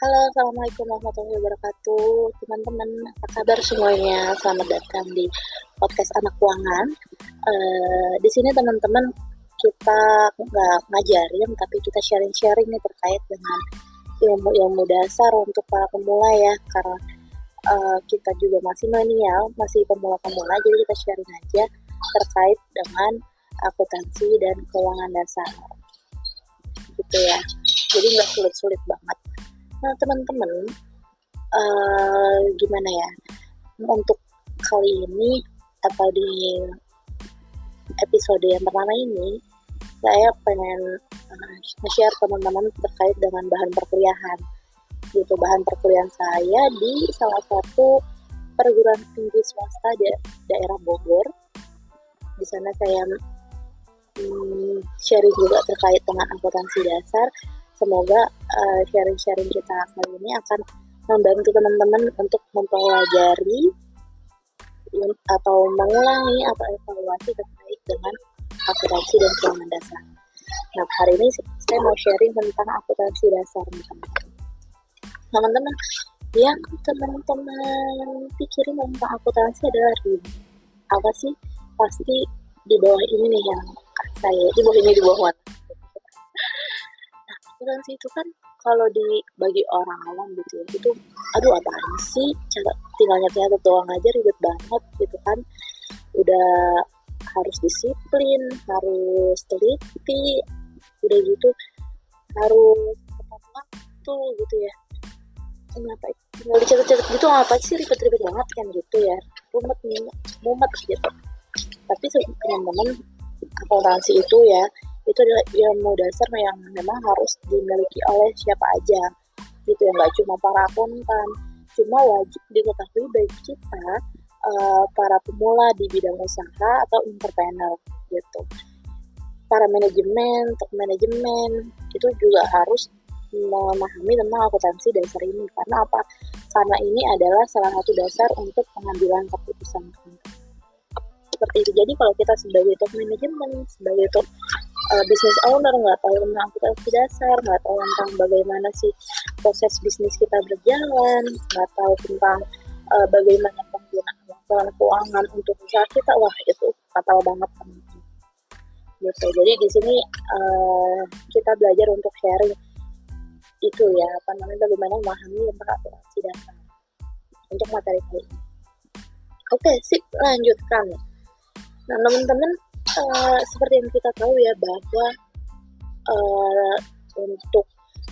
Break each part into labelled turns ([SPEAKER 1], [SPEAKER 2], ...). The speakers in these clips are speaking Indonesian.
[SPEAKER 1] Halo, Assalamualaikum warahmatullahi wabarakatuh. Teman-teman, apa kabar semuanya? Selamat datang di podcast Anak Keuangan. Uh, di sini teman-teman kita nggak ngajarin, tapi kita sharing-sharing nih terkait dengan ilmu-ilmu dasar untuk para pemula ya, karena uh, kita juga masih milenial, masih pemula-pemula, jadi kita sharing aja terkait dengan akuntansi dan keuangan dasar. Gitu ya. Jadi nggak sulit-sulit banget Nah teman-teman, uh, gimana ya? Untuk kali ini atau di episode yang pertama ini, saya pengen uh, share teman-teman terkait dengan bahan perkuliahan. Gitu, bahan perkuliahan saya di salah satu perguruan tinggi swasta di daerah Bogor. Di sana saya hmm, sharing juga terkait dengan akuntansi dasar semoga uh, sharing-sharing kita kali ini akan membantu teman-teman untuk mempelajari atau mengulangi atau evaluasi terkait dengan akuntansi dan keuangan dasar. Nah, hari ini saya mau sharing tentang akuntansi dasar, teman-teman. Teman-teman, yang teman-teman pikirin tentang akuntansi adalah RIM. Apa sih? Pasti di bawah ini nih yang saya, di bawah ini di bawah asuransi itu kan kalau di bagi orang awam gitu ya itu aduh apa sih? Cara tinggal nyatet doang aja ribet banget gitu kan. Udah harus disiplin harus teliti udah gitu harus tepat waktu gitu ya. Kenapa tinggal dicatat-catat gitu apa sih ribet-ribet banget? kan gitu ya. Rumet mumet gitu. Tapi teman-teman akuntansi itu ya itu adalah ilmu dasar yang memang harus dimiliki oleh siapa aja gitu ya. Nggak cuma para akuntan cuma wajib diketahui bagi kita uh, para pemula di bidang usaha atau entrepreneur gitu. Para manajemen untuk manajemen itu juga harus memahami tentang akuntansi dasar ini. Karena apa? Karena ini adalah salah satu dasar untuk pengambilan keputusan. Seperti itu. Jadi kalau kita sebagai top manajemen sebagai top uh, business owner nggak tahu tentang akuntansi dasar nggak tahu tentang bagaimana sih proses bisnis kita berjalan nggak tahu tentang uh, bagaimana penggunaan keuangan untuk usaha kita. Wah itu fatal banget kan gitu. Jadi di sini uh, kita belajar untuk sharing itu ya apa namanya bagaimana memahami tentang akuntansi dasar untuk materi kali ini. Oke sip lanjutkan. Nah teman-teman uh, seperti yang kita tahu ya bahwa uh, untuk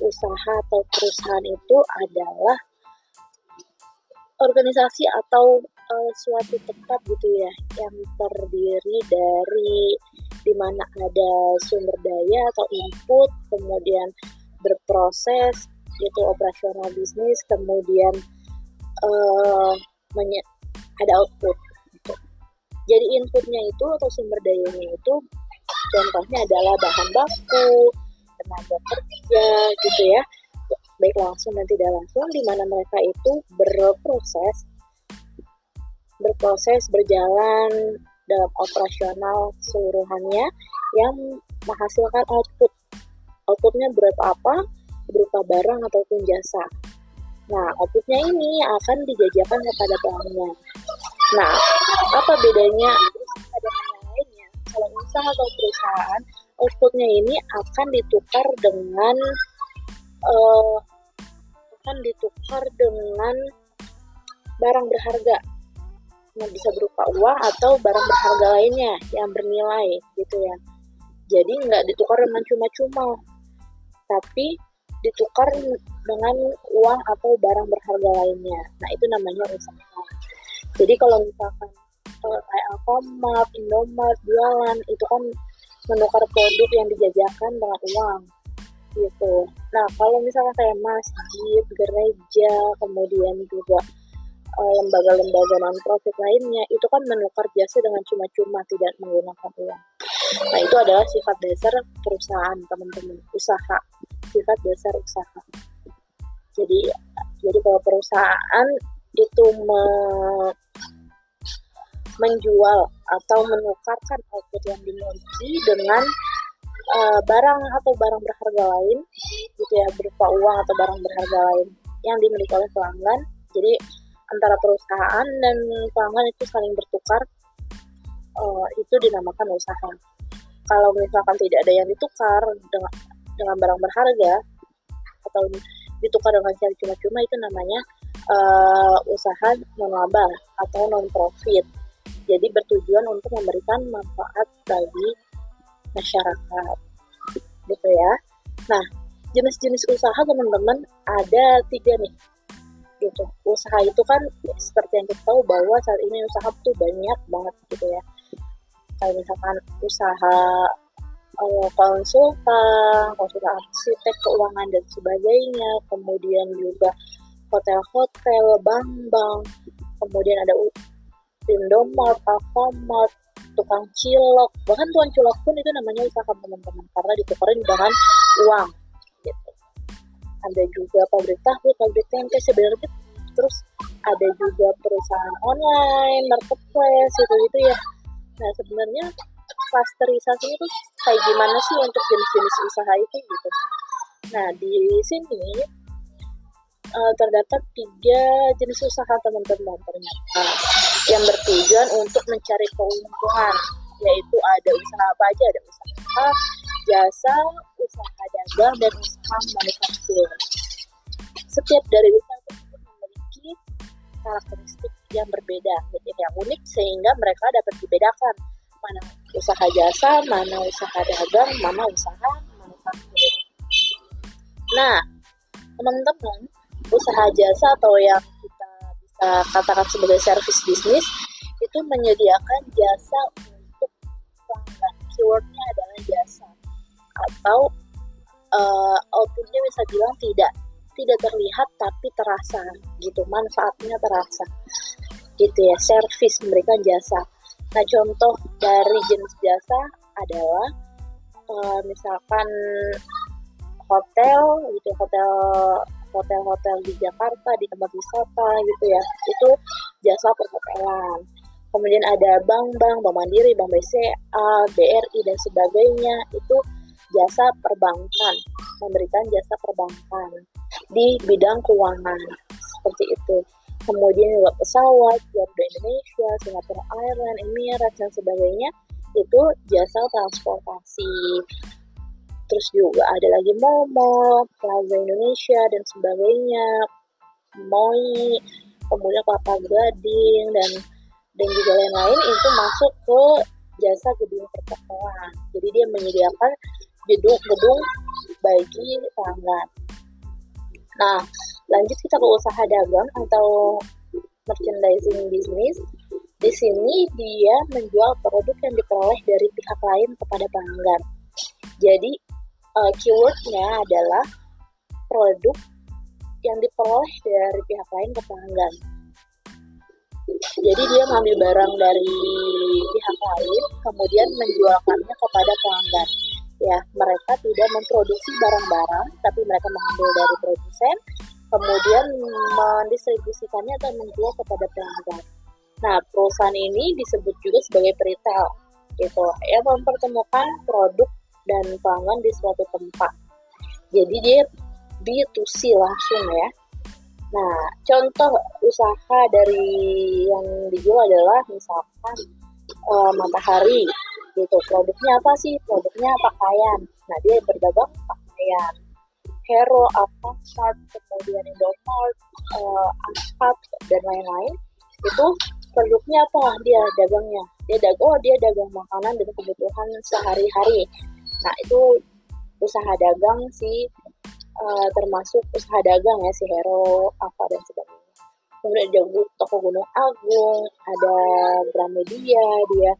[SPEAKER 1] usaha atau perusahaan itu adalah organisasi atau uh, suatu tempat gitu ya yang terdiri dari di mana ada sumber daya atau input kemudian berproses itu operasional bisnis kemudian uh, ada output jadi inputnya itu atau sumber dayanya itu contohnya adalah bahan baku, tenaga kerja gitu ya, baik langsung dan tidak langsung di mana mereka itu berproses berproses berjalan dalam operasional seluruhannya yang menghasilkan output. Outputnya berupa apa? Berupa barang ataupun jasa. Nah, outputnya ini akan dijajakan kepada pelanggan. Nah, apa bedanya dengan yang lainnya? Kalau usaha atau perusahaan, outputnya ini akan ditukar dengan uh, akan ditukar dengan barang berharga. Nah, bisa berupa uang atau barang berharga lainnya yang bernilai gitu ya. Jadi nggak ditukar dengan cuma-cuma, tapi ditukar dengan uang atau barang berharga lainnya. Nah, itu namanya usaha. Jadi kalau misalkan uh, kayak Alfamart, Indomart, jualan itu kan menukar produk yang dijajakan dengan uang gitu. Nah kalau misalkan kayak masjid, gereja, kemudian juga uh, lembaga-lembaga non profit lainnya itu kan menukar jasa dengan cuma-cuma tidak menggunakan uang. Nah itu adalah sifat dasar perusahaan teman-teman usaha, sifat dasar usaha. Jadi jadi kalau perusahaan itu me menjual atau menukarkan output yang dimiliki dengan uh, barang atau barang berharga lain gitu ya berupa uang atau barang berharga lain yang dimiliki oleh pelanggan. Jadi antara perusahaan dan pelanggan itu saling bertukar uh, itu dinamakan usaha. Kalau misalkan tidak ada yang ditukar dengan dengan barang berharga atau ditukar dengan cara cuma-cuma itu namanya uh, usaha non laba atau non profit jadi bertujuan untuk memberikan manfaat bagi masyarakat. Gitu ya. Nah jenis-jenis usaha teman-teman ada tiga nih. Gitu. Usaha itu kan seperti yang kita tahu bahwa saat ini usaha tuh banyak banget gitu ya. Kayak misalkan usaha uh, konsultan, konsultan arsitek keuangan dan sebagainya, kemudian juga hotel-hotel, bank-bank, kemudian ada Indomart, Alfamart, tukang cilok, bahkan tukang cilok pun itu namanya usaha teman-teman karena ditukarin dengan uang gitu. Ada juga pabrik tahu, pabrik tempe sebenarnya terus ada juga perusahaan online, marketplace itu gitu ya. Nah sebenarnya klasterisasi itu kayak gimana sih untuk jenis-jenis usaha itu gitu. Nah di sini uh, terdapat tiga jenis usaha teman-teman ternyata yang bertujuan untuk mencari keuntungan yaitu ada usaha apa aja ada usaha jasa, usaha dagang dan usaha manufaktur. Setiap dari usaha tersebut memiliki karakteristik yang berbeda, yang unik sehingga mereka dapat dibedakan mana usaha jasa, mana usaha dagang, mana usaha manufaktur. Nah, teman-teman, usaha jasa atau yang kita bisa katakan sebagai service bisnis itu menyediakan jasa untuk pelanggan. Keywordnya adalah jasa atau uh, outputnya bisa bilang tidak tidak terlihat tapi terasa gitu manfaatnya terasa gitu ya service memberikan jasa Nah, contoh dari jenis jasa adalah uh, misalkan hotel gitu, hotel hotel-hotel di Jakarta di tempat wisata gitu ya. Itu jasa perhotelan. Kemudian ada bank-bank, Bank Mandiri, Bank BCA, BRI dan sebagainya. Itu jasa perbankan, memberikan jasa perbankan di bidang keuangan seperti itu kemudian juga pesawat, Garuda Indonesia, Singapore Airlines, Emirates dan sebagainya itu jasa transportasi. Terus juga ada lagi Momo, Plaza Indonesia dan sebagainya, Moi, kemudian Kelapa Gading dan dan juga lain-lain itu masuk ke jasa gedung pertokoan. Jadi dia menyediakan gedung-gedung bagi pelanggan. Nah, lanjut kita ke usaha dagang atau merchandising bisnis di sini dia menjual produk yang diperoleh dari pihak lain kepada pelanggan jadi uh, keywordnya adalah produk yang diperoleh dari pihak lain ke pelanggan jadi dia mengambil barang dari pihak lain kemudian menjualkannya kepada pelanggan ya mereka tidak memproduksi barang-barang tapi mereka mengambil dari produsen kemudian mendistribusikannya atau menjual kepada pelanggan. Nah, perusahaan ini disebut juga sebagai retail, gitu. Ya, mempertemukan produk dan pelanggan di suatu tempat. Jadi dia B2C langsung ya. Nah, contoh usaha dari yang dijual adalah misalkan uh, matahari, gitu. Produknya apa sih? Produknya pakaian. Nah, dia berdagang pakaian Hero, Avanzart, kemudian Indomart, uh, Aspat, dan lain-lain itu produknya apa dia dagangnya dia dagang oh dia dagang makanan dan kebutuhan sehari-hari nah itu usaha dagang sih uh, termasuk usaha dagang ya si Hero apa dan sebagainya. Kemudian ada toko Gunung Agung ada Gramedia dia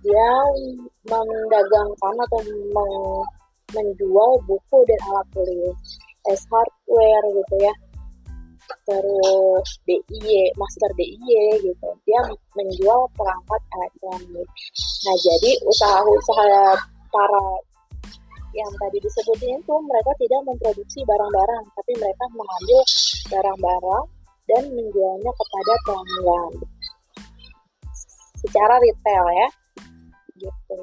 [SPEAKER 1] dia mendagangkan atau meng, menjual buku dan alat tulis. S hardware gitu ya. Terus DIY master DIY gitu. Dia menjual perangkat elektronik. Nah jadi usaha-usaha para yang tadi disebutin itu mereka tidak memproduksi barang-barang tapi mereka mengambil barang-barang dan menjualnya kepada pelanggan. Secara retail ya. Gitu.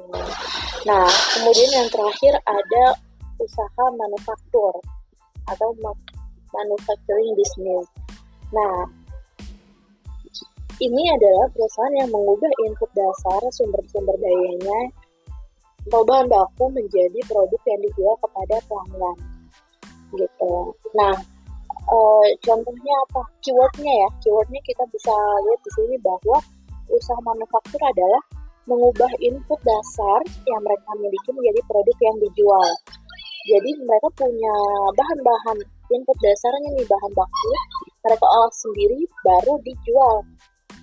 [SPEAKER 1] Nah, kemudian yang terakhir ada usaha manufaktur atau manufacturing business. Nah, ini adalah perusahaan yang mengubah input dasar sumber-sumber dayanya bahan baku menjadi produk yang dijual kepada pelanggan. Gitu. Nah, e, contohnya apa? Keywordnya ya, keywordnya kita bisa lihat di sini bahwa usaha manufaktur adalah mengubah input dasar yang mereka miliki menjadi produk yang dijual. Jadi mereka punya bahan-bahan input dasarnya nih bahan baku, mereka olah sendiri baru dijual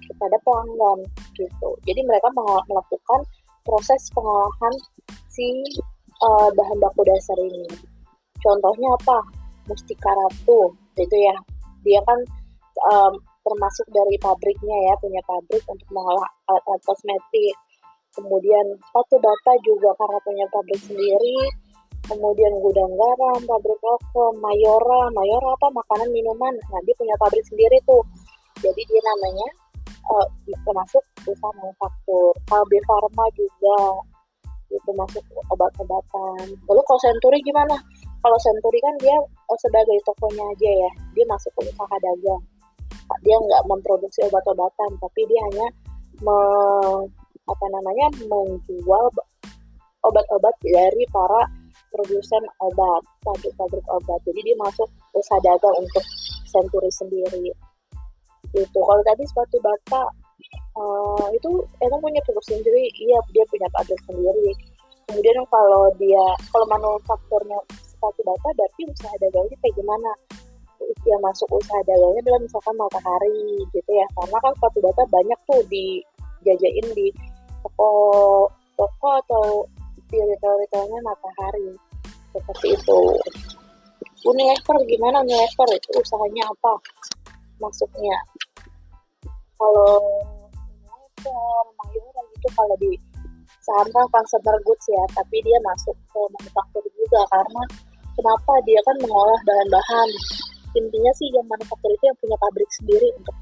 [SPEAKER 1] kepada pelanggan gitu. Jadi mereka melakukan proses pengolahan si uh, bahan baku dasar ini. Contohnya apa? Mustika Ratu, itu ya. Dia kan um, termasuk dari pabriknya ya, punya pabrik untuk mengolah alat-alat kosmetik kemudian sepatu bata juga karena punya pabrik sendiri kemudian gudang garam, pabrik rokok, Mayora, Mayora apa makanan minuman, nah dia punya pabrik sendiri tuh, jadi dia namanya uh, termasuk usaha manufaktur, KB Pharma juga itu masuk obat-obatan. Lalu kalau Century gimana? Kalau Century kan dia oh, sebagai tokonya aja ya, dia masuk ke usaha dagang. Dia nggak memproduksi obat-obatan, tapi dia hanya me apa namanya menjual obat-obat dari para produsen obat, pabrik-pabrik obat. Jadi dia masuk usaha dagang untuk Century sendiri. Itu kalau tadi sepatu bata uh, itu emang punya produk sendiri, iya dia punya pabrik sendiri. Kemudian kalau dia kalau manufakturnya sepatu bata berarti usaha dagangnya kayak gimana? Yang masuk usaha dagangnya adalah misalkan matahari gitu ya, karena kan sepatu bata banyak tuh dijajain di toko toko atau di retail-retailnya matahari. Seperti itu. Unilever gimana? Unilever itu usahanya apa maksudnya kalau Unilever Mayora gitu kalau di saham kan consumer goods ya tapi dia masuk ke manufaktur juga karena kenapa dia kan mengolah bahan-bahan intinya sih yang manufaktur itu yang punya pabrik sendiri untuk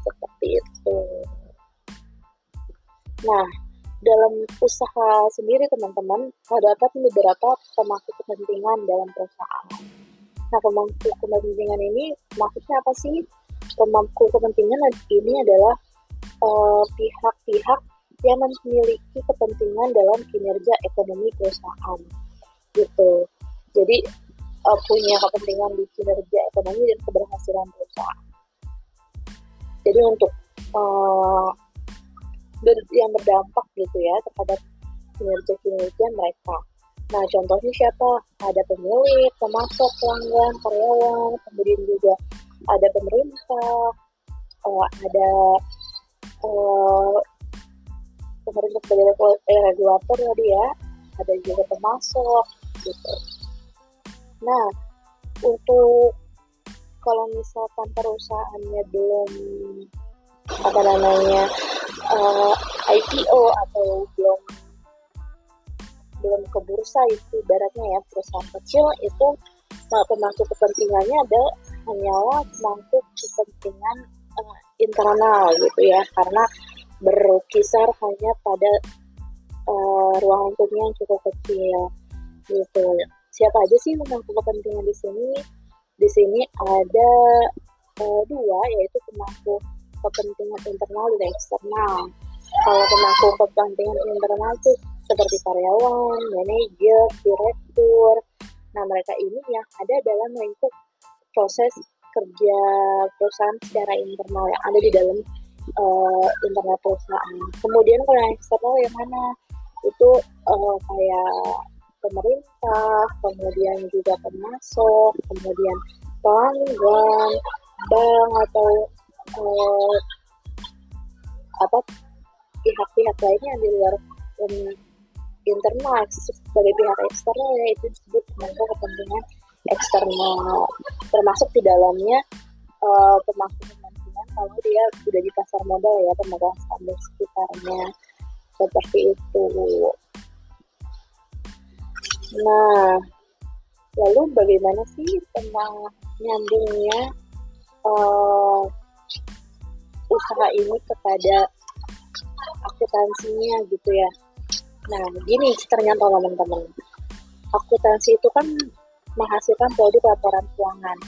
[SPEAKER 1] seperti itu Nah, dalam usaha sendiri teman-teman terdapat beberapa pemangku kepentingan dalam perusahaan. Nah, pemangku kepentingan ini maksudnya apa sih? Pemangku kepentingan ini adalah eh, pihak-pihak uh, yang memiliki kepentingan dalam kinerja ekonomi perusahaan. Gitu. Jadi uh, punya kepentingan di kinerja ekonomi dan keberhasilan perusahaan. Jadi untuk uh, yang berdampak gitu ya terhadap kinerja-kinerja mereka. Nah, contohnya siapa? Ada pemilik, pemasok, pelanggan, karyawan, kemudian juga ada pemerintah, uh, ada uh, pemerintah sebagai eh, regulator tadi ya, ada juga pemasok gitu. Nah, untuk kalau misalkan perusahaannya belum apa namanya uh, IPO atau belum belum ke bursa itu ibaratnya ya perusahaan kecil itu nah, pemangku kepentingannya ada hanyalah pemangku kepentingan uh, internal gitu ya. Karena berkisar hanya pada uh, ruang lingkupnya yang cukup kecil gitu. Siapa aja sih pemangku kepentingan di sini? Di sini ada uh, dua yaitu pemangku kepentingan internal dan eksternal. Kalau pemangku kepentingan internal itu seperti karyawan, manajer, direktur. Nah, mereka ini yang ada dalam lingkup proses kerja perusahaan secara internal yang ada di dalam uh, internal perusahaan. Kemudian kalau yang eksternal yang mana? Itu uh, kayak pemerintah, kemudian juga pemasok, kemudian pelanggan, bank atau uh, apa pihak-pihak lainnya di luar um, internal sebagai pihak eksternal ya itu disebut pemangku kepentingan eksternal. Termasuk di dalamnya uh, pemangku kepentingan kalau dia sudah di pasar modal ya pemegang saham sekitarnya. Seperti itu. Nah lalu bagaimana sih tentang nyambungnya uh, usaha ini kepada akuntansinya gitu ya Nah, gini ternyata teman-teman. Akuntansi itu kan menghasilkan produk laporan keuangan.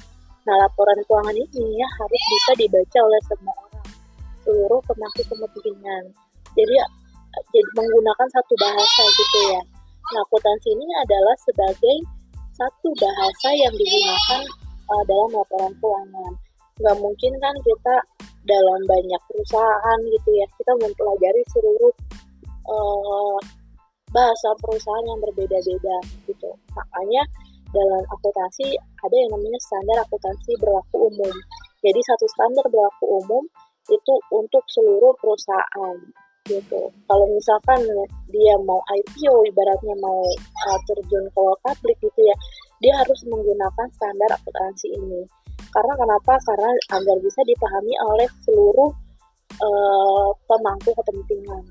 [SPEAKER 1] Nah, laporan keuangan ini ya harus bisa dibaca oleh semua orang, seluruh pemangku kepentingan. Jadi, jadi menggunakan satu bahasa gitu ya. Nah, akuntansi ini adalah sebagai satu bahasa yang digunakan uh, dalam laporan keuangan. Nggak mungkin kan kita dalam banyak perusahaan gitu ya, kita mempelajari seluruh uh, bahasa perusahaan yang berbeda-beda gitu. Makanya dalam akuntansi ada yang namanya standar akuntansi berlaku umum. Jadi satu standar berlaku umum itu untuk seluruh perusahaan gitu. Kalau misalkan dia mau IPO, ibaratnya mau uh, terjun ke publik gitu ya, dia harus menggunakan standar akuntansi ini. Karena kenapa? Karena agar bisa dipahami oleh seluruh uh, pemangku kepentingan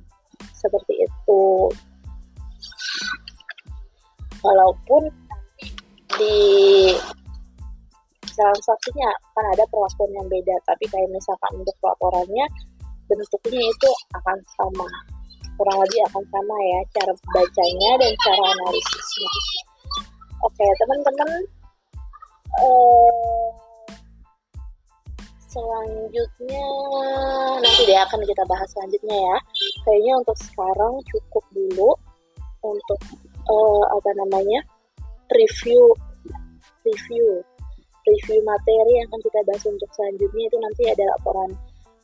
[SPEAKER 1] seperti itu. Walaupun di transaksinya kan ada perlakuan yang beda, tapi kayak misalkan untuk laporannya bentuknya itu akan sama. Kurang lebih akan sama ya cara bacanya dan cara analisisnya. Oke teman-teman uh, selanjutnya nanti deh akan kita bahas selanjutnya ya. Kayaknya untuk sekarang cukup dulu untuk uh, apa namanya review review review materi yang akan kita bahas untuk selanjutnya. Itu nanti ada laporan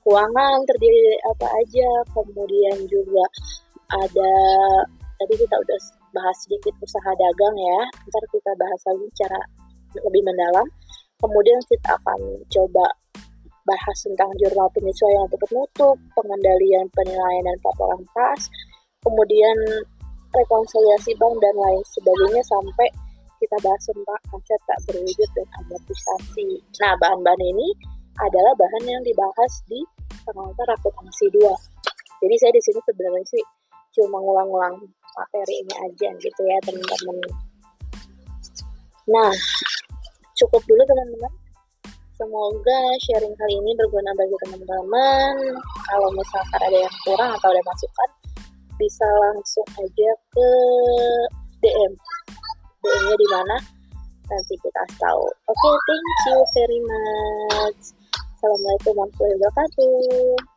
[SPEAKER 1] keuangan terdiri dari apa aja kemudian juga ada tadi kita udah bahas sedikit usaha dagang ya. Ntar kita bahas lagi cara lebih mendalam. Kemudian kita akan coba bahas tentang jurnal penyesuaian untuk penutup pengendalian penilaian dan paparan kas. Kemudian rekonsiliasi bank dan lain sebagainya sampai kita bahas tentang aset tak berwujud dan amortisasi. Nah, bahan-bahan ini adalah bahan yang dibahas di pengantar akuntansi 2. Jadi saya di sini sebenarnya sih cuma ngulang-ngulang materi ini aja gitu ya teman-teman. Nah, cukup dulu teman-teman. Semoga sharing kali ini berguna bagi teman-teman. Kalau misalkan ada yang kurang atau ada masukan, bisa langsung aja ke DM. DM-nya di mana? Nanti kita tahu. Oke, okay, thank you very much. Assalamualaikum warahmatullahi wabarakatuh.